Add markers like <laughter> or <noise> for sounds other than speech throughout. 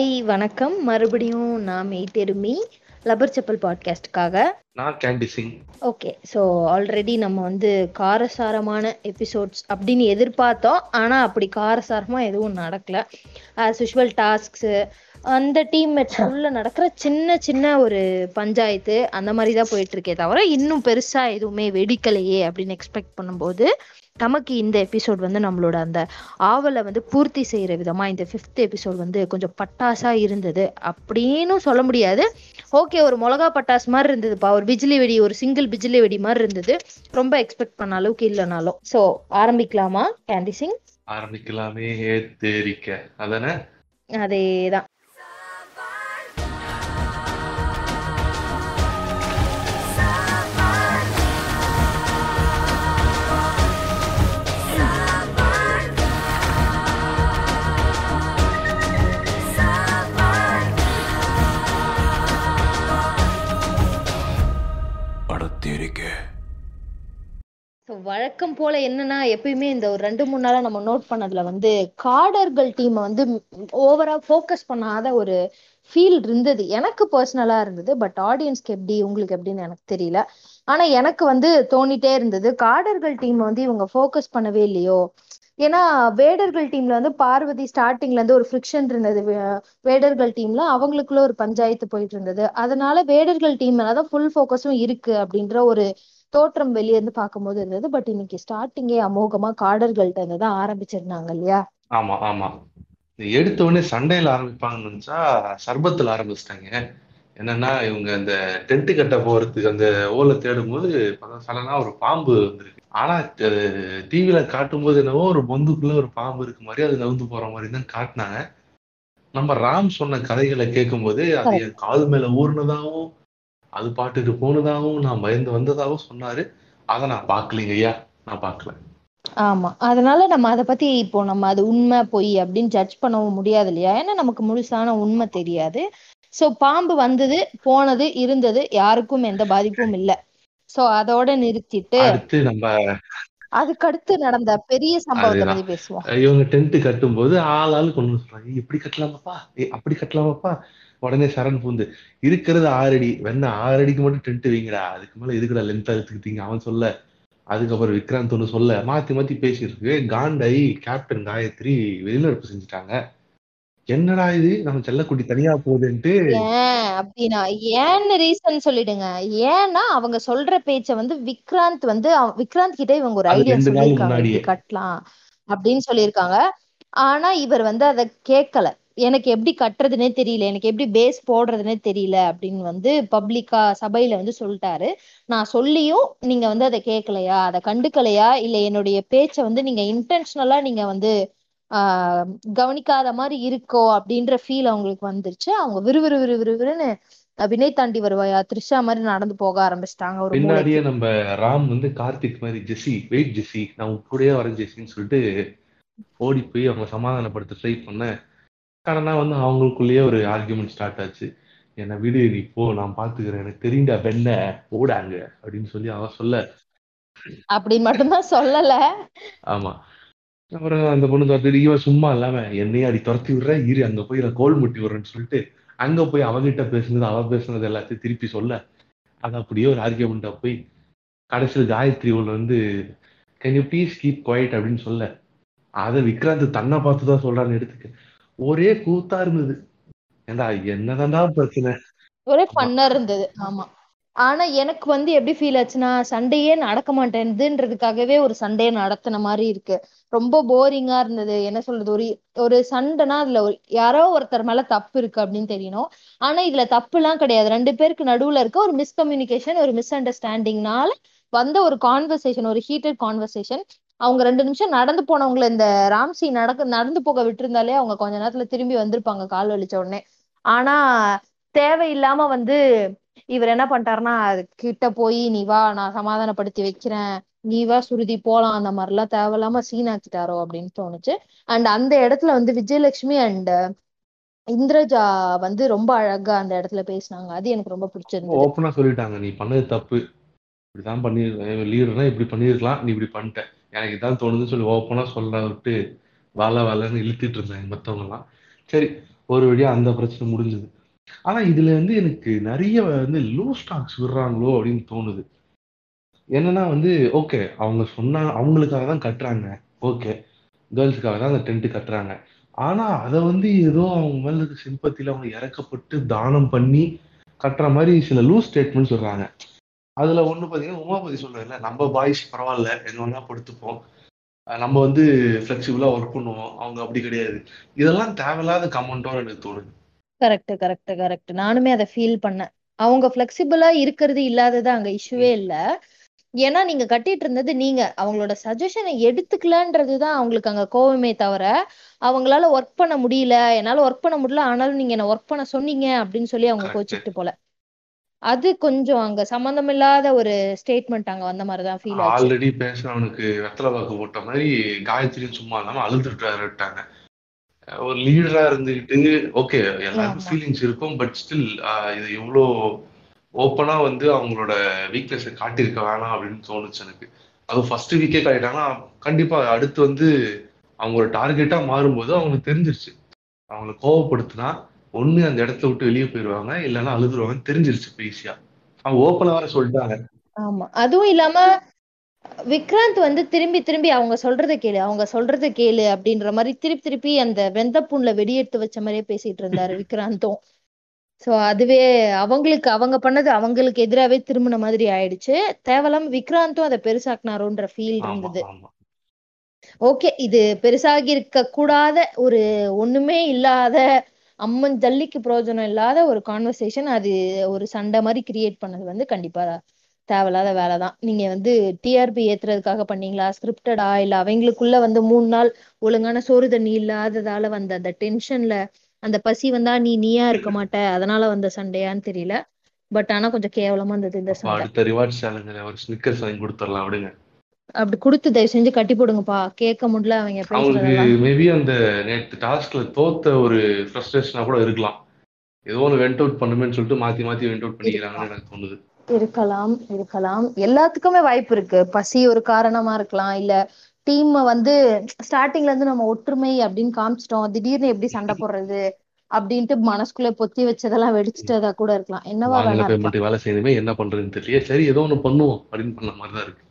Hi வணக்கம். மறுபடியும் நான் மெய்தெருமி லபர் செப்பல் பாட்காஸ்டுக்காக நான் பி சிங் ஓகே ஸோ ஆல்ரெடி நம்ம வந்து காரசாரமான எபிசோட்ஸ் அப்படின்னு எதிர்பார்த்தோம். ஆனால் அப்படி காரசாரமாக எதுவும் நடக்கல. ஆஸ் யூஷுவல் டாஸ்க்ஸு அந்த டீம் உள்ள நடக்கிற சின்ன சின்ன ஒரு பஞ்சாயத்து அந்த மாதிரி தான் போயிட்டு இருக்கே தவிர இன்னும் பெருசா எதுவுமே வெடிக்கலையே அப்படின்னு எக்ஸ்பெக்ட் பண்ணும்போது நமக்கு இந்த எபிசோட் வந்து நம்மளோட அந்த ஆவலை வந்து பூர்த்தி செய்யற விதமா இந்த ஃபிஃப்த் எபிசோட் வந்து கொஞ்சம் பட்டாசா இருந்தது அப்படின்னு சொல்ல முடியாது. ஓகே ஒரு மிளகா பட்டாசு மாதிரி இருந்ததுப்பா ஒரு பிஜிலி வெடி ஒரு சிங்கிள் பிஜிலி வெடி மாதிரி இருந்தது. ரொம்ப எக்ஸ்பெக்ட் பண்ண அளவுக்கு இல்லைனாலும். ஸோ ஆரம்பிக்கலாமா கேண்டி சிங் ஆரம்பிக்கலாமே தெரிக்க அதானே? அதேதான். வழக்கம் போல என்னன்னா எப்பயுமே இந்த ஒரு ரெண்டு மூணு நாளா நம்ம நோட் பண்ணதுல வந்து காடர்கள் டீமை வந்து ஓவரா ஃபோக்கஸ் பண்ணாத ஒரு ஃபீல் இருந்தது. எனக்கு பர்சனலா இருந்தது பட் ஆடியன்ஸ்க்கு எப்படி உங்களுக்கு எப்படின்னு எனக்கு தெரியல. ஆனா எனக்கு வந்து தோணிட்டே இருந்தது. காடர்கள் டீம் வந்து இவங்க ஃபோக்கஸ் பண்ணவே இல்லையோ? ஏன்னா வேடர்கள் டீம்ல வந்து பார்வதி ஸ்டார்டிங்ல இருந்து ஒரு ஃப்ரிக்ஷன் இருந்தது. வேடர்கள் டீம்ல அவங்களுக்குள்ள ஒரு பஞ்சாயத்து போயிட்டு இருந்தது. அதனால வேடர்கள் டீம் மேலதான் ஃபுல் ஃபோக்கஸும் இருக்கு அப்படின்ற ஒரு தோற்றம் வெளியே இருந்து பார்க்கும்போது இருந்தது. பட் இன்னைக்கு ஸ்டார்டிங்கே அமோகமா காடர்கள்ட்ட இருந்து தான் ஆரம்பிச்சிருந்தாங்க இல்லையா? ஆமா ஆமா. எடுத்த உடனே சண்டையில ஆரம்பிப்பாங்கன்னு நினைச்சா சர்பத்துல ஆரம்பிச்சிட்டாங்க. என்னன்னா இவங்க அந்த டென்ட் கட்ட போறதுக்கு அந்த ஓலை தேடும் போது சடனா ஒரு பாம்பு வந்திருக்கு. ஆனா டிவில காட்டும் போது என்னவோ ஒரு பொந்துக்குள்ள ஒரு பாம்பு இருக்கு மாதிரி அது நவுந்து போற மாதிரி தான் காட்டினாங்க. நம்ம ராம் சொன்ன கதைகளை கேட்கும்போது அது என் காது மேல ஊர்னதாகவும் அது பாட்டுக்கு போனதாகவும் நான் பயந்து வந்ததாகவும் சொன்னாரு. அதை நான் பார்க்கலீங்க ஐயா. நான் பார்க்கல. ஆமா. அதனால நம்ம அதை பத்தி இப்போ நம்ம அது உண்மை பொய் அப்படின்னு ஜட்ஜ் பண்ணவும் முடியாது இல்லையா? ஏன்னா நமக்கு முழுசான உண்மை தெரியாது. சோ பாம்பு வந்தது போனது இருந்தது யாருக்கும் எந்த பாதிப்பும் இல்ல. சோ அதோட நிறுத்திட்டு அடுத்து நம்ம அதுக்கடுத்து நடந்த பெரிய சம்பவத்தை. பத்தி பேசுவோம். இவங்க டென்ட் கட்டும் போது ஆள் ஆளுக்கு ஒண்ணு சொல்றாங்க "ஏய், இப்படி கட்டலாமாப்பா? அப்படி கட்டலாமாப்பா? உடனே சரண் பூந்து இருக்கிறது ஆறு அடி. வேணா ஆறு அடிக்கு மட்டும் டென்ட் வைங்கடா. அதுக்கு மேல எதுக்குடா லென்த் எடுத்துக்கிட்டீங்க? அவன் சொல்ல அதுக்கப்புறம் விக்ராந்த் ஒண்ணு சொல்ல மாத்தி மாத்தி பேசியிருக்கு காண்டை கேப்டன் காயத்ரி வெளிநடப்பு செஞ்சுட்டாங்க. என்னடா இது? நம்ம செல்லக்குட்டி தனியா போகுதுன்ட்டு. ஏன்? அப்படின்னா ஏன்னு ரீசன் சொல்லிடுங்க. ஏன்னா அவங்க சொல்ற பேச்ச வந்து விக்ராந்த் வந்து விக்ராந்த் கிட்ட இவங்க ஒரு ஐடியா சொல்லியிருக்காங்க. கட்டலாம் அப்படின்னு சொல்லியிருக்காங்க. ஆனா இவர் வந்து அதை கேட்கல. எனக்கு எப்படி கட்டுறதுனே தெரியல. எனக்கு எப்படி பேஸ் போடுறதுனே தெரியல அப்படின்னு வந்து பப்ளிக்கா சபையில வந்து சொல்லிட்டாரு. நான் சொல்லியும் நீங்க வந்து அதை கேட்கலையா? அதை கண்டுக்கலையா? இல்ல என்னுடைய பேச்ச வந்து நீங்க இன்டென்ஷனலா நீங்க வந்து கவனிக்காத மாதிரி இருக்கோ அப்படின்ற ஃபீல் அவங்களுக்கு வந்துருச்சு. அவங்க விறுவிறு விறுவிறுன்னு வினய் தாண்டி வருவாயா? த்ரிஷா மாதிரி நடந்து போக ஆரம்பிச்சிட்டாங்க ஒரு மூலைக்கு. பின்னாடியே நம்ம ராம் வந்து கார்த்திக் மாதிரி ஜெஸி வெயிட் ஜெஸி நான் கூடயே வரேன் ஜெஸின்னு சொல்லிட்டு ஓடி போய் அவங்க சமாதானப்படுத்த ட்ரை பண்ணேன் கடனா வந்து அவங்களுக்குள்ளேயே ஒரு ஆர்கியூமெண்ட் ஸ்டார்ட் ஆச்சு. என்னை விடு நீ போ நான் பாத்துக்கிறேன். எனக்கு தெரியுண்டா பெண்ண ஓடாங்க அப்படின்னு சொல்லி அவ சொல்ல. அப்படின்னு மட்டும்தான் சொல்லல. ஆமா. அப்புறம் அந்த பொண்ணு துரத்திட்டு இவன் சும்மா இல்லாம என்னையே அடி துரத்தி விடுற இரு அங்க போய் நான் கோல் முட்டி விடுறேன்னு சொல்லிட்டு அங்க போய் அவகிட்ட பேசுனது அவ பேசுனது எல்லாத்தையும் திருப்பி சொல்ல. அது அப்படியே ஒரு ஆர்கியூமெண்டா போய் கடைசியில் காயத்ரி உள்ள வந்து can you please keep quiet அப்படின்னு சொல்ல. அதை விக்ராந்த் தன்னை பார்த்து தான் சொல்றான்னு எடுத்துக்க. ஒரே கூத்தா இருந்தது. ஏண்டா என்னதான்டா பிரச்சனை? ஒரே பண்ணா இருந்தது. ஆமா. ஆனா எனக்கு வந்து எப்படி ஃபீல் ஆச்சுன்னா சண்டையே நடக்க மாட்டேன்துன்றதுக்காகவே ஒரு சண்டையை நடத்தின மாதிரி இருக்கு. ரொம்ப போரிங்கா இருந்தது. என்ன சொல்றது? ஒரு ஒரு சண்டைனா அதுல ஒரு யாரோ ஒருத்தர் மேல தப்பு இருக்கு அப்படின்னு தெரியணும். ஆனா இதுல தப்பு எல்லாம் கிடையாது. ரெண்டு பேருக்கு நடுவுல இருக்க ஒரு மிஸ்கம்யூனிகேஷன் ஒரு மிஸ் அண்டர்ஸ்டாண்டிங்னால வந்த ஒரு கான்வர்சேஷன் ஒரு ஹீட்டட் கான்வர்சேஷன் அவங்க ரெண்டு நிமிஷம் நடந்து போனவங்கள இந்த ராம்சி நடக்க நடந்து போக விட்டுருந்தாலே அவங்க கொஞ்ச நேரத்துல திரும்பி வந்திருப்பாங்க கால் வலிச்ச உடனே. ஆனா தேவையில்லாம வந்து இவர் என்ன பண்ணிட்டாருன்னா அது கிட்ட போய் நீ வா நான் சமாதானப்படுத்தி வைக்கிறேன். நீ வா சுருதி போலாம். அந்த மாதிரிலாம் தேவையில்லாம சீன் ஆக்கிட்டாரோ? அப்படின்னு தோணுச்சு. அண்ட் அந்த இடத்துல வந்து விஜயலட்சுமி அண்ட் இந்திரஜா வந்து ரொம்ப அழகா அந்த இடத்துல பேசினாங்க. அது எனக்கு ரொம்ப பிடிச்சிருந்தது. ஓப்பனா சொல்லிட்டாங்க. நீ பண்ணது தப்பு. இப்படிதான் பண்ணி லீடர்னா இப்படி பண்ணிருக்கலாம் நீ இப்படி பண்ணிட்ட. எனக்கு இதான் தோணுதுன்னு சொல்லி ஓப்பனா சொல்ல விட்டு வேலை வேலைன்னு இழுத்துட்டு இருந்தாங்க மத்தவங்க எல்லாம் சரி ஒரு வழியா அந்த பிரச்சனை முடிஞ்சது. ஆனா இதுல வந்து எனக்கு நிறைய வந்து லூ ஸ்டாக்ஸ் விடுறாங்களோ அப்படின்னு தோணுது. என்னன்னா வந்து ஓகே அவங்க சொன்னா அவங்களுக்காக தான் கட்டுறாங்க. ஓகே கேர்ள்ஸுக்காக தான் அந்த டென்ட் கட்டுறாங்க. ஆனா அதை வந்து ஏதோ அவங்க மேல இருக்க சிம்பத்தில அவங்க இறக்கப்பட்டு தானம் பண்ணி கட்டுற மாதிரி சில லூஸ் ஸ்டேட்மெண்ட் சொல்றாங்க அதுல ஒண்ணு பாத்தீங்கன்னா உமாபதி சொல்றதுல நம்ம பாய்ஸ் பரவாயில்ல எங்க வேணா படுத்துப்போம். நம்ம வந்து ஃப்ளெக்சிபிளா ஒர்க் பண்ணுவோம். அவங்க அப்படி கிடையாது. இதெல்லாம் தேவையில்லாத கமெண்டோ எனக்கு தோணுது. கரெக்ட் கரெக்ட் கரெக்ட் நானுமே அதை ஃபீல் பண்ணேன். அவங்க ஃபிளெக்சிபிளா இருக்கிறது இல்லாதது அங்க இஷ்யூவே இல்ல. ஏன்னா நீங்க கட்டிட்டு இருந்தது நீங்க. அவங்களோட சஜஷனை எடுத்துக்கலன்றதுதான் அவங்களுக்கு அங்க கோவமே தவிர அவங்களால ஒர்க் பண்ண முடியல. என்னால ஒர்க் பண்ண முடியல. ஆனாலும் நீங்க என்ன ஒர்க் பண்ண சொன்னீங்க அப்படின்னு சொல்லி அவங்க கோச்சிக்கிட்டு போல. அது கொஞ்சம் அங்க சம்பந்தம் இல்லாத ஒரு ஸ்டேட்மெண்ட் அங்க வந்த மாதிரிதான் ஃபீல் ஆச்சு. ஆல்ரெடி பேசுறவனுக்கு வெத்தலை வாக்கு போட்ட மாதிரி காயத்ரியும் சும்மா இல்லாம அழுதுட்டாருட்டாங்க ஒரு லீடரா இருந்துகிட்டு ஓகே எல்லாருக்கும் ஃபீலிங்ஸ் இருக்கும் பட் ஸ்டில் இது எவ்வளோ ஓப்பனா வந்து அவங்களோட வீக்னஸ் காட்டியிருக்க வேணாம் அப்படின்னு தோணுச்சு எனக்கு. அது ஃபர்ஸ்ட் வீக்கே காட்டிட்டாங்கன்னா கண்டிப்பா அடுத்து வந்து அவங்களோட டார்கெட்டா மாறும்போது அவங்களுக்கு தெரிஞ்சிருச்சு. அவங்கள கோவப்படுத்தினா ஒண்ணு அந்த இடத்த விட்டு வெளியே போயிடுவாங்க இல்லைன்னா அழுதுருவாங்கன்னு தெரிஞ்சிருச்சு ஈஸியா அவங்க ஓப்பனா வேற சொல்லிட்டாங்க. ஆமா. அதுவும் இல்லாம விக்ராந்த் வந்து திரும்பி திரும்பி அவங்க சொல்றத கேளு அவங்க சொல்றத கேளு அப்படின்ற மாதிரி திருப்பி திருப்பி அந்த வெந்தப்புண்ல வெடியெடுத்து வச்ச மாதிரியே பேசிட்டு இருந்தாரு விக்ராந்தும். சோ அதுவே அவங்களுக்கு அவங்க பண்ணது அவங்களுக்கு எதிராவே திரும்பின மாதிரி ஆயிடுச்சு. தேவையில்லாம விக்ராந்தும் அதை பெருசாக்குனாரோன்ற ஃபீல் இருந்தது. ஓகே இது பெருசாகி இருக்க கூடாத ஒரு ஒண்ணுமே இல்லாத அம்மன் ஜல்லிக்கு பிரயோஜனம் இல்லாத ஒரு கான்வர்சேஷன் அது ஒரு சண்டை மாதிரி கிரியேட் பண்ணது வந்து கண்டிப்பா தேவையில்லாத வேலை தான் நீங்க வந்து டிஆர்பி ஏத்துறதுக்காக பண்ணீங்களா? ஸ்கிரிப்டடா இல்ல அவங்களுக்குள்ள வந்து மூணு நாள் ஒழுங்கான சோறு தண்ணி இல்லாததால வந்த அந்த டென்ஷன்ல அந்த பசி வந்தா நீ நீயா இருக்க மாட்ட. அதனால வந்த சண்டையான்னு தெரியல. பட் ஆனா கொஞ்சம் கேவலமா இருந்தது இந்த சண்டை. அடுத்த ரிவார்ட் சேலஞ்சில் ஒரு ஸ்னிக்கர்ஸ் வாங்கி கொடுத்துடலாம் விடுங்க அப்படி கொடுத்து தயவு செஞ்சு கட்டி போடுங்கப்பா. கேட்க முடியல அவங்க அவங்களுக்கு மேபி அந்த நேற்று டாஸ்க்ல தோத்த ஒரு ஃப்ரஸ்ட்ரேஷனா கூட இருக்கலாம். ஏதோ ஒன்று வெண்ட் அவுட் பண்ணுமேன்னு சொல்லிட்டு மாத்தி மாத்தி வெண்ட் அவுட் பண்ணிக்கிறாங்கன்னு எனக்கு தோணுது. இருக்கலாம் இருக்கலாம். எல்லாத்துக்குமே வாய்ப்பு இருக்கு. பசி ஒரு காரணமா இருக்கலாம் இல்ல டீம் வந்து ஸ்டார்டிங்ல இருந்து நம்ம ஒற்றுமை அப்படின்னு காமிச்சிட்டோம். திடீர்னு எப்படி சண்டை போடுறது அப்படின்ட்டு மனசுக்குள்ள பொத்தி வச்சதெல்லாம் வெடிச்சிட்டதா கூட இருக்கலாம். என்னவா வேணா வேலை செய்யணுமே என்ன பண்றதுன்னு தெரியல. சரி ஏதோ ஒன்று பண்ணுவோம் அப்படின்னு பண்ண மாதிரி தான் இருக்கு.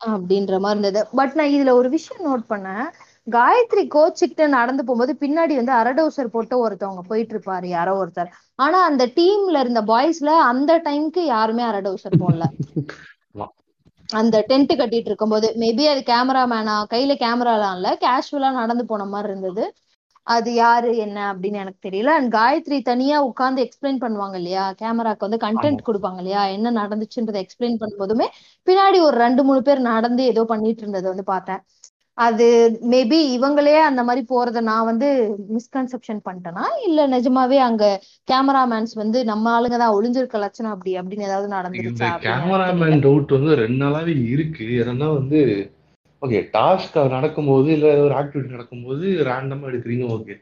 அப்படின்ற மாதிரி இருந்தது. பட் நான் இதுல ஒரு விஷயம் நோட் பண்ணேன். காயத்ரி கோச்சுக்கிட்டு நடந்து போகும்போது பின்னாடி வந்து அரடோசர் போட்டு ஒருத்தவங்க போயிட்டு இருப்பாரு யாரோ ஒருத்தர். ஆனா அந்த டீம்ல இருந்த பாய்ஸ்ல அந்த டைம்க்கு யாருமே அரடோசர் போடல. அந்த டென்ட் கட்டிட்டு இருக்கும்போது மேபி அது கேமராமேனா கையில கேமராலாம் இல்ல கேஷுவலா நடந்து போன மாதிரி இருந்தது. அது யாரு என்ன அப்படின்னு எனக்கு தெரியல. அண்ட் காயத்ரி தனியா உட்கார்ந்து எக்ஸ்பிளைன் பண்ணுவாங்க இல்லையா? கேமராக்கு வந்து கண்டென்ட் கொடுப்பாங்க இல்லையா? என்ன நடந்துச்சுன்றதை எக்ஸ்பிளைன் பண்ணும்போதுமே பின்னாடி ஒரு ரெண்டு மூணு பேர் நடந்து ஏதோ பண்ணிட்டு இருந்ததை வந்து பார்த்தேன். அது மேபி இவங்களே அந்த மாதிரி போறத நான் வந்து மிஸ்கன்செப்ஷன் பண்ணிட்டேனா? இல்ல நிஜமாவே அங்க கேமராமேன்ஸ் வந்து நம்ம ஆளுங்க தான் ஒளிஞ்சிருக்க லட்சணம் அப்படி அப்படின்னு ஏதாவது நடந்துருச்சா? கேமராமேன் டவுட் வந்து ரெண்டு நாளாவே இருக்கு. என்னன்னா வந்து ஓகே டாஸ்க் நடக்கும்போது இல்ல ஒரு ஆக்டிவிட்டி நடக்கும்போது ரேண்டமா எடுக்கிறீங்க ஓகே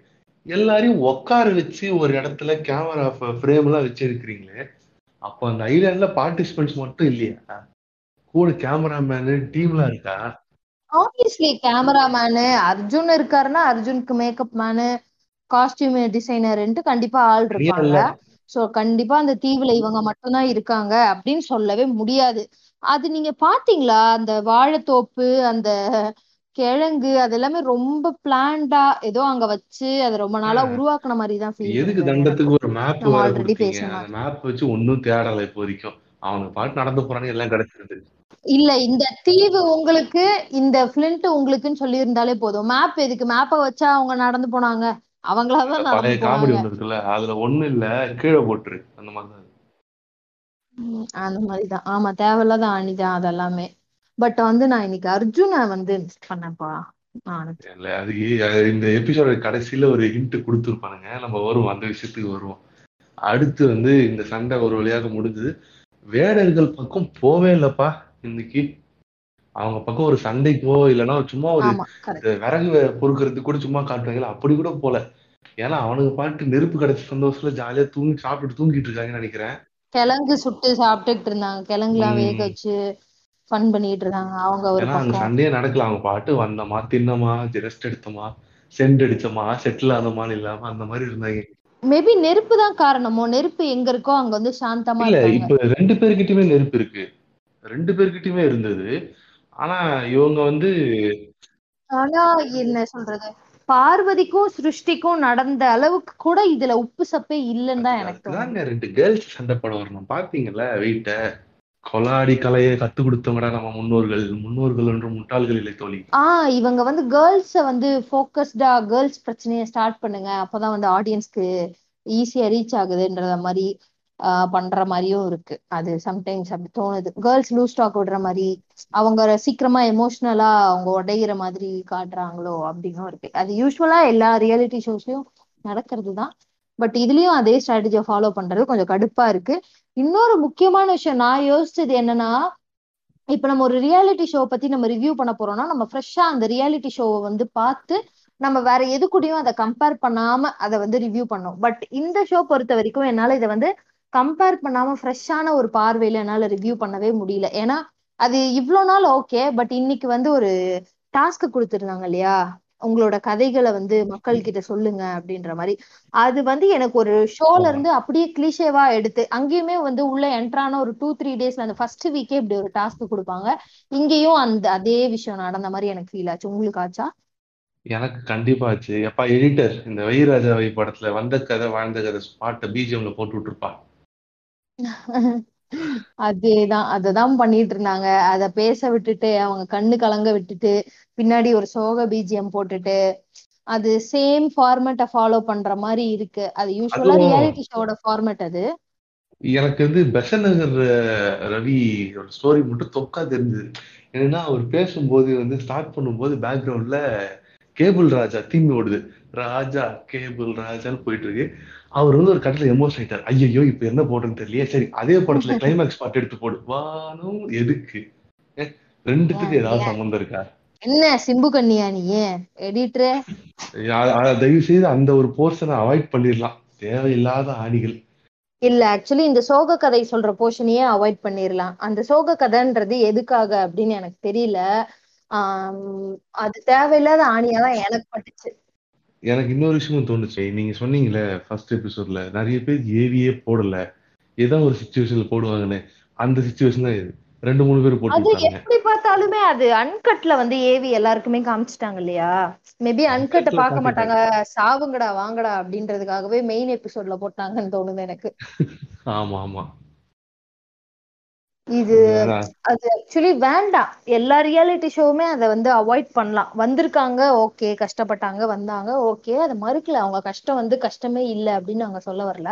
எல்லாரையும் உட்கார வச்சு ஒரு இடத்துல கேமரா ஃப்ரேம் எல்லாம் வச்சு எடுக்கிறீங்களே அப்போ அந்த ஐலாண்ட்ல பார்ட்டிசிபென்ட்ஸ் மட்டும் இல்லையா? கூட கேமராமேனு டீம்லாம் இருக்கா? ஆப்வியஸ்லி கேமராமேனு அர்ஜுன் இருக்காருன்னா அர்ஜுனுக்கு மேக்கப் மேனு காஸ்டியூம் டிசைனர்ன்ட்டு கண்டிப்பா ஆள் இருப்பாங்க. சோ கண்டிப்பா அந்த தீவுல இவங்க மட்டும்தான் இருக்காங்க அப்படின்னு சொல்லவே முடியாது. அது நீங்க பாத்தீங்களா? அந்த வாழைத்தோப்பு அந்த கிழங்கு அது எல்லாமே ரொம்ப பிளான்டா ஏதோ அங்க வச்சு அதை ரொம்ப நாளா உருவாக்குன மாதிரி தான் ஃபீல் எதுக்கு தண்டத்துக்கு ஒரு மேப் ஆல்ரெடி அந்த மேப் வச்சு ஒன்னும் தேடலை இப்போ வரைக்கும் அவனுக்கு பாட்டு நடந்து போறானு எல்லாம் கிடைச்சிருது. இல்ல இந்த தீவு உங்களுக்கு இந்த பிளிண்ட் உங்களுக்குன்னு சொல்லி இருந்தாலே போதும். மேப் எதுக்கு? மேப்பை வச்சா அவங்க நடந்து போனாங்க. அவங்களாதான் பழைய காமெடி ஒண்ணு இருக்குல்ல? அதுல ஒண்ணும் இல்ல கீழே போட்டுரு. அந்த மாதிரிதான் அந்த மாதிரிதான். ஆமா தேவையில்லாத அணிதான் அதெல்லாமே. பட் வந்து நான் இன்னைக்கு அர்ஜுனை வந்து மிஸ் பண்ணேன்ப்பா நான் இல்ல அது அது இந்த எபிசோட கடைசியில ஒரு ஹிண்ட் கொடுத்துருப்பானுங்க. நம்ம வருவோம் அந்த விஷயத்துக்கு வருவோம். அடுத்து வந்து இந்த சண்டை ஒரு வழியாக முடிஞ்சது. வேடர்கள் பக்கம் போவே இல்லப்பா. இன்னைக்கு அவங்க பக்கம் ஒரு சண்டைக்கோ இல்லைன்னா சும்மா ஒரு விறகு பொறுக்கிறதுக்கு கூட சும்மா காட்டுவாங்கல்ல அப்படி கூட போல. ஏன்னா அவனுக்கு பாட்டு நெருப்பு கிடைச்ச சந்தோஷத்துல ஜாலியா தூங்கி சாப்பிட்டுட்டு தூங்கிட்டு இருக்காங்கன்னு நினைக்கிறேன். கிழங்கு சுட்டு சாப்பிட்டுட்டு இருந்தாங்க. கிழங்குலாம் வேக வச்சு ஃபன் பண்ணிட்டு இருந்தாங்க. அவங்க ஒரு அங்க சண்டையே நடக்கல. அவங்க பாட்டு வந்தோமா தின்னமா ரெஸ்ட் எடுத்தோமா சென்ட் அடிச்சோமா செட்டில் ஆனோமான்னு இல்லாம அந்த மாதிரி இருந்தாங்க. மேபி நெருப்பு தான் காரணமோ? நெருப்பு எங்க இருக்கோ அங்க வந்து சாந்தமா இல்ல இப்ப ரெண்டு பேர்கிட்டயுமே நெருப்பு இருக்கு. ரெண்டு பேர்கிட்டயுமே இருந்தது. ஆனா இவங்க வந்து ஆனா என்ன சொல்றது? பார்வதிக்கும் சிருஷ்டிக்கும் நடந்த அளவுக்கு கூட இதுல உப்பு சப்பே இல்லைன்னு தான் எனக்கு ரெண்டு கேர்ள்ஸ் சண்டை படம் வரணும். பாத்தீங்கல்ல வெயிட்ட கொலாடி கலையை கத்து கொடுத்தவங்கடா நம்ம முன்னோர்கள். முன்னோர்கள் என்று முட்டாள்கள் இல்லை தோழி. ஆஹ் இவங்க வந்து கேர்ள்ஸ வந்து ஃபோக்கஸ்டா கேர்ள்ஸ் பிரச்சனையை ஸ்டார்ட் பண்ணுங்க. அப்பதான் வந்து ஆடியன்ஸ்க்கு ஈஸியா ரீச் ஆகுதுன்றத மாதிரி பண்ற மாதிரியும் இருக்கு. அது சம்டைம்ஸ் அப்படி தோணுது. கேர்ள்ஸ் லூஸ் டாக் விடுற மாதிரி அவங்க சீக்கிரமா எமோஷனலா அவங்க உடையிற மாதிரி காட்டுறாங்களோ அப்படின்னும் இருக்கு. அது யூஸ்வலா எல்லா ரியாலிட்டி ஷோஸ்லயும் நடக்கிறது தான். பட் இதுலயும் அதே ஸ்ட்ராட்டஜியை ஃபாலோ பண்றது கொஞ்சம் கடுப்பா இருக்கு. இன்னொரு முக்கியமான விஷயம் நான் யோசிச்சது என்னன்னா இப்ப நம்ம ஒரு ரியாலிட்டி ஷோ பத்தி நம்ம ரிவ்யூ பண்ண போறோம்னா நம்ம ஃப்ரெஷ்ஷா அந்த ரியாலிட்டி ஷோவை வந்து பார்த்து நம்ம வேற எது கூடயும் அதை கம்பேர் பண்ணாம அதை வந்து ரிவ்யூ பண்ணோம் பட் இந்த ஷோ பொறுத்த வரைக்கும் என்னால இதை வந்து கம்பேர் பண்ணாம ஃப்ரெஷ்ஷான ஒரு பார்வையில என்னால ரிவ்யூ பண்ணவே முடியல. ஏன்னா அது இவ்வளோ நாள் ஓகே பட் இன்னைக்கு வந்து ஒரு டாஸ்க் கொடுத்துருந்தாங்க இல்லையா? உங்களோட கதைகளை வந்து மக்கள் கிட்ட சொல்லுங்க அப்படின்ற மாதிரி. அது வந்து எனக்கு ஒரு ஷோல. இருந்து அப்படியே கிளிஷேவா எடுத்து அங்கேயுமே வந்து உள்ள என்ட்ரான ஒரு டூ த்ரீ டேஸ்ல அந்த ஃபர்ஸ்ட் வீக்கே இப்படி ஒரு டாஸ்க் கொடுப்பாங்க. இங்கேயும் அந்த அதே விஷயம் நடந்த மாதிரி எனக்கு ஃபீல் ஆச்சு. உங்களுக்கு ஆச்சா? எனக்கு கண்டிப்பா ஆச்சு. எப்பா எடிட்டர் இந்த வைராஜாவை படத்துல வந்த கதை வாழ்ந்த கதை பாட்டை பிஜிஎம்ல போட்டு விட்டுருப்பா. அதேதான். அததான் பண்ணிட்டு இருந்தாங்க அத பேச விட்டுட்டு அவங்க கண்ணு கலங்க விட்டுட்டு பின்னாடி ஒரு சோக பிஜிஎம் போட்டுட்டு அது சேம் ஃபார்மேட்டை ஃபாலோ பண்ற மாதிரி இருக்கு. அது யூஸ்வலா ரியாலிட்டி ஷோட ஃபார்மேட் அது. எனக்கு வந்து பெசநகர் ரவி ஸ்டோரி மட்டும் தொக்கா தெரிஞ்சது. என்னன்னா அவர் பேசும்போது வந்து ஸ்டார்ட் பண்ணும்போது பேக்ரவுண்ட்ல கேபிள் ராஜா தீம் ஓடுது. ராஜா கேபிள் ராஜான்னு போயிட்டு இருக்கு அவர் வந்து ஒரு கட்டத்துல எமோஷன் ஆயிட்டார். ஐயோ இப்ப என்ன போடுறதுன்னு தெரியலையே. சரி அதே படத்துல <laughs> கிளைமேக்ஸ் பாட்டு எடுத்து போடு. வானம் எதுக்கு? ரெண்டுத்துக்கு ஏதாவது ஏன்? சம்மந்தம் இருக்கா? என்ன சிம்பு கண்ணியா நீ எடிட்டரு தயவு செய்து அந்த ஒரு போர்ஷனை அவாய்ட் பண்ணிடலாம். தேவையில்லாத ஆணிகள். இல்ல ஆக்சுவலி இந்த சோக கதை சொல்ற போர்ஷனையே அவாய்ட் பண்ணிடலாம்? அந்த சோக கதைன்றது எதுக்காக அப்படின்னு எனக்கு தெரியல. ஆஹ் அது தேவையில்லாத ஆணியா தான் எனக்கு பட்டுச்சு. எனக்கு இன்னொரு விஷயமும் தோணுச்சு. நீங்க சொன்னீங்களே ஃபர்ஸ்ட் எபிசோட்ல நிறைய பேர் ஏவியே போடல. ஏதோ ஒரு சுச்சுவேஷன்ல போடுவாங்கன்னு. அந்த சுச்சுவேஷன் தான் இது. ரெண்டு மூணு பேர் போட்டு எப்படி பார்த்தாலுமே அது அன்கட்ல வந்து ஏவி எல்லாருக்குமே காமிச்சிட்டாங்க இல்லையா? மேபி அன்கட்ட பார்க்க மாட்டாங்க. சாவுங்கடா வாங்கடா அப்படின்றதுக்காகவே மெயின் எபிசோட்ல போட்டாங்கன்னு தோணுது எனக்கு. <laughs> ஆமா ஆமா. இது. அது ஆக்சுவலி வேண்டாம். எல்லா ரியாலிட்டி ஷோவுமே அதை வந்து அவாய்ட் பண்ணலாம். வந்திருக்காங்க ஓகே கஷ்டப்பட்டாங்க வந்தாங்க ஓகே அதை மறுக்கல. அவங்க கஷ்டம் வந்து கஷ்டமே இல்லை அப்படின்னு நாங்க சொல்ல வரல.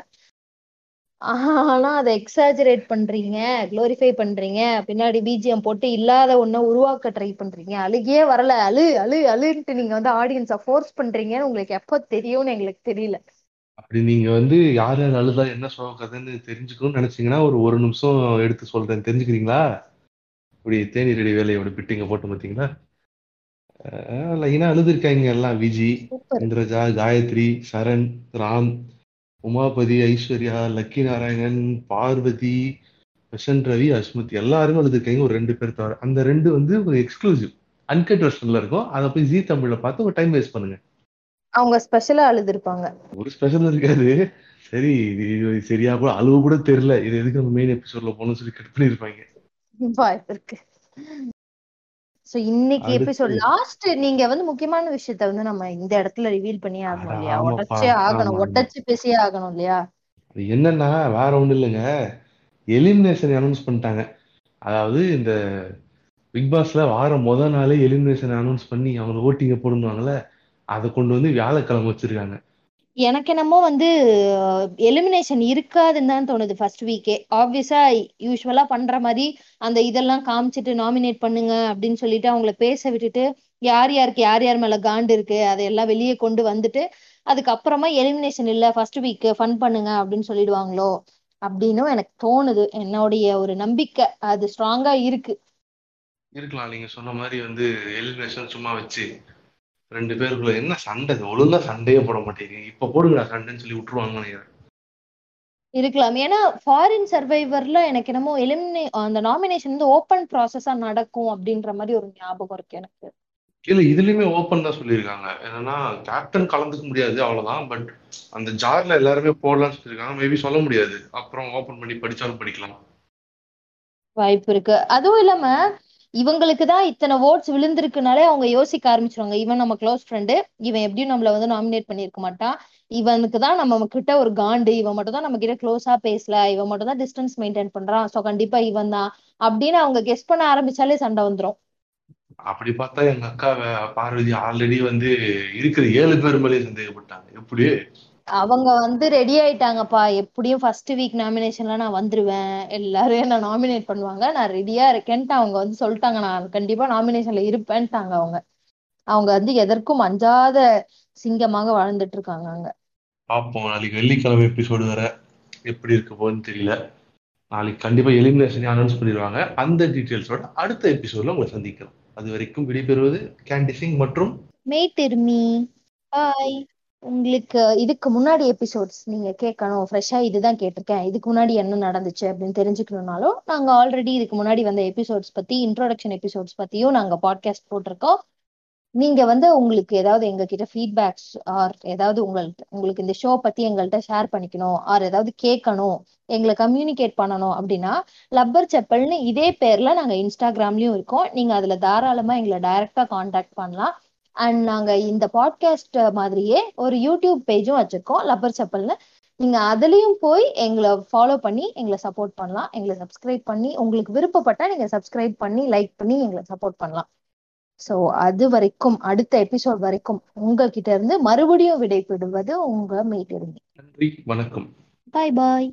ஆனா அதை எக்ஸாஜரேட் பண்றீங்க க்ளோரிஃபை பண்றீங்க. பின்னாடி பிஜிஎம் போட்டு இல்லாத ஒண்ண உருவாக்க ட்ரை பண்றீங்க. அழுகியே வரல. அழு அழு அழுன்ட்டு நீங்க வந்து ஆடியன்ஸை ஃபோர்ஸ் பண்றீங்கன்னு உங்களுக்கு எப்போ தெரியும்னு எங்களுக்கு தெரியல. அப்படி நீங்க வந்து யார் யார் அழுதா என்ன சொல்ல கதைன்னு தெரிஞ்சுக்கணும்னு நினைச்சீங்கன்னா ஒரு ஒரு நிமிஷம் எடுத்து சொல்றேன். தெரிஞ்சுக்கிறீங்களா? இப்படி தேனி ரெடி வேலையோட பிட்டிங்க போட்டு பார்த்தீங்களா லைனா அழுதுருக்காங்க எல்லாம். விஜி இந்திரஜா காயத்ரி சரண் ராம் உமாபதி ஐஸ்வர்யா லக்கி நாராயணன் பார்வதி பிரசன்ட் ரவி அஸ்மத். எல்லாருமே எழுதிருக்காங்க ஒரு ரெண்டு பேர் தவிர. அந்த ரெண்டு வந்து ஒரு எக்ஸ்க்ளூசிவ் அன்கட் வெர்ஷன்ல இருக்கும். அதை போய் ஜி தமிழ்ல பார்த்து ஒரு டைம் வேஸ்ட் பண்ணுங்க. அவங்க ஸ்பெஷலா அழுதுருப்பாங்க. ஒரு ஸ்பெஷல் இருக்காது. சரி இது சரியா கூட அளவு கூட தெரியல. இது எதுக்கு நம்ம மெயின் எபிசோட்ல போகணும்னு சொல்லி கட் பண்ணிருப்பாங்க வாய்ப்பு இருக்கு. சோ இன்னைக்கு எபிசோட் லாஸ்ட் நீங்க வந்து முக்கியமான விஷயத்த வந்து நம்ம இந்த இடத்துல ரிவீல் பண்ணியே ஆகணும் இல்லையா? உடச்சே ஆகணும். உடச்சு பேசியே ஆகணும் இல்லையா? அது என்னன்னா வேற ஒண்ணும் இல்லைங்க. எலிமினேஷன் அனௌன்ஸ் பண்ணிட்டாங்க. அதாவது இந்த பிக் பாஸ்ல வாரம் முத நாளே எலிமினேஷன் அனௌன்ஸ் பண்ணி அவங்க ஓட்டிங்க போடுவாங்கல்ல அதை கொண்டு வந்து வியாழக்கிழமை வச்சிருக்காங்க. எனக்கு என்னமோ வந்து எலிமினேஷன் இருக்காதுன்னு தான் தோணுது ஃபர்ஸ்ட் வீக்கே ஆப்வியஸா யூஸ்வலா பண்ற மாதிரி அந்த இதெல்லாம் காமிச்சிட்டு நாமினேட் பண்ணுங்க அப்படின்னு சொல்லிட்டு அவங்கள பேச விட்டுட்டு யார் யாருக்கு யார் யார் மேல காண்டு இருக்கு அதையெல்லாம் வெளியே கொண்டு வந்துட்டு அதுக்கப்புறமா எலிமினேஷன் இல்ல ஃபர்ஸ்ட் வீக் ஃபன் பண்ணுங்க அப்படின்னு சொல்லிடுவாங்களோ அப்படின்னும் எனக்கு தோணுது. என்னுடைய ஒரு நம்பிக்கை. அது ஸ்ட்ராங்கா இருக்கு. இருக்கலாம். நீங்க சொன்ன மாதிரி வந்து எலிமினேஷன் சும்மா வச்சு ரெண்டு பேருக்குள்ள என்ன சண்டை ஒழுங்கா சண்டையே போட மாட்டேங்குது. இப்ப போடுங்கடா சண்டைன்னு சொல்லி விட்டுருவாங்கன்னு நினைக்கிறேன். இருக்கலாம். ஏன்னா ஃபாரின் சர்வைவர்ல எனக்கு என்னமோ எலிமினே அந்த நாமினேஷன் வந்து ஓப்பன் ப்ராசஸா நடக்கும் அப்படின்ற மாதிரி ஒரு ஞாபகம் இருக்கு எனக்கு. இல்ல இதுலயுமே ஓப்பன் தான் சொல்லியிருக்காங்க. என்னன்னா கேப்டன் கலந்துக்க முடியாது அவ்வளவுதான். பட் அந்த ஜார்ல எல்லாருமே போடலாம்னு சொல்லியிருக்காங்க. மேபி சொல்ல முடியாது. அப்புறம் ஓப்பன் பண்ணி படிச்சாலும் படிக்கலாம். வாய்ப்பு இருக்கு. அதுவும் இல்லாம இவங்களுக்கு தான் இத்தனை ஓட்ஸ் விழுந்திருக்குனாலே அவங்க யோசிக்க ஆரம்பிச்சிருவாங்க. இவன் நம்ம க்ளோஸ் ஃப்ரெண்டு இவன் எப்படியும் நம்மள வந்து நாமினேட் பண்ணியிருக்க மாட்டான். இவனுக்கு தான் நம்ம கிட்ட ஒரு காண்டு இவன் மட்டும் தான் நம்ம கிட்ட க்ளோஸா பேசல இவன் மட்டும் தான் டிஸ்டன்ஸ் மெயின்டைன் பண்றான். சோ கண்டிப்பா இவன் தான் அப்படின்னு அவங்க கெஸ் பண்ண ஆரம்பிச்சாலே சண்டை வந்துரும். அப்படி பார்த்தா எங்க அக்கா பார்வதி ஆல்ரெடி வந்து இருக்கிற ஏழு பேர் மேலே சந்தேகப்பட்டாங்க. எப்படி? அவங்க வந்து ரெடி ஆயிட்டாங்கப்பா. எப்படியும் ஃபர்ஸ்ட் வீக் நாமினேஷன்ல நான் வந்துருவேன். எல்லாரும் என்ன நாமினேட் பண்ணுவாங்க. நான் ரெடியா இருக்கேன்ட்டு அவங்க வந்து சொல்லிட்டாங்க. நான் கண்டிப்பா நாமினேஷன்ல இருப்பேன்ட்டாங்க அவங்க. அவங்க வந்து எதற்கும் அஞ்சாத சிங்கமாக வாழ்ந்துட்டு இருக்காங்க அங்க. பார்ப்போம் நாளைக்கு வெள்ளிக்கிழமை எபிசோடு வேற எப்படி இருக்க போகுதுன்னு தெரியல. நாளைக்கு கண்டிப்பா எலிமினேஷனே அனௌன்ஸ் பண்ணிடுவாங்க. அந்த டீட்டெயில்ஸோட அடுத்த எபிசோட்ல உங்களை சந்திக்கிறோம் அது வரைக்கும் விடைபெறுவது கேண்டி சிங் மற்றும் மேய் திருமி. பாய் உங்களுக்கு இதுக்கு முன்னாடி எபிசோட்ஸ் நீங்க கேட்கணும். ஃப்ரெஷ்ஷா இதுதான் கேட்டிருக்கேன். இதுக்கு முன்னாடி என்ன நடந்துச்சு அப்படின்னு தெரிஞ்சுக்கணும்னாலும் நாங்க ஆல்ரெடி இதுக்கு முன்னாடி வந்த எபிசோட்ஸ் பத்தி இன்ட்ரோடக்ஷன் எபிசோட்ஸ் பத்தியும் நாங்க பாட்காஸ்ட் போட்டிருக்கோம். நீங்க வந்து உங்களுக்கு ஏதாவது எங்க கிட்ட ஃபீட்பேக்ஸ் ஆர் ஏதாவது உங்கள்கிட்ட உங்களுக்கு இந்த ஷோ பத்தி எங்கள்கிட்ட ஷேர் பண்ணிக்கணும் ஆர் ஏதாவது கேட்கணும் எங்களை கம்யூனிகேட் பண்ணணும் அப்படின்னா லப்பர் செப்பல்னு இதே பேர்ல நாங்க இன்ஸ்டாகிராம்லயும் இருக்கோம். நீங்க அதுல தாராளமா எங்களை டைரக்டா காண்டாக்ட் பண்ணலாம். அண்ட் நாங்க இந்த பாட்காஸ்ட் மாதிரியே ஒரு யூடியூப் பேஜும் வச்சிருக்கோம் லப்பர் செப்பல்னு நீங்க அதுலயும் போய் எங்களை ஃபாலோ பண்ணி எங்களை சப்போர்ட் பண்ணலாம். எங்களை சப்ஸ்கிரைப் பண்ணி உங்களுக்கு விருப்பப்பட்டா நீங்க சப்ஸ்கிரைப் பண்ணி லைக் பண்ணி எங்களை சப்போர்ட் பண்ணலாம். சோ அது வரைக்கும் அடுத்த எபிசோட் வரைக்கும் உங்ககிட்ட இருந்து மறுபடியும் விடைபெறுவது உங்க மீட்டிருங்க நன்றி வணக்கம். பாய் பாய்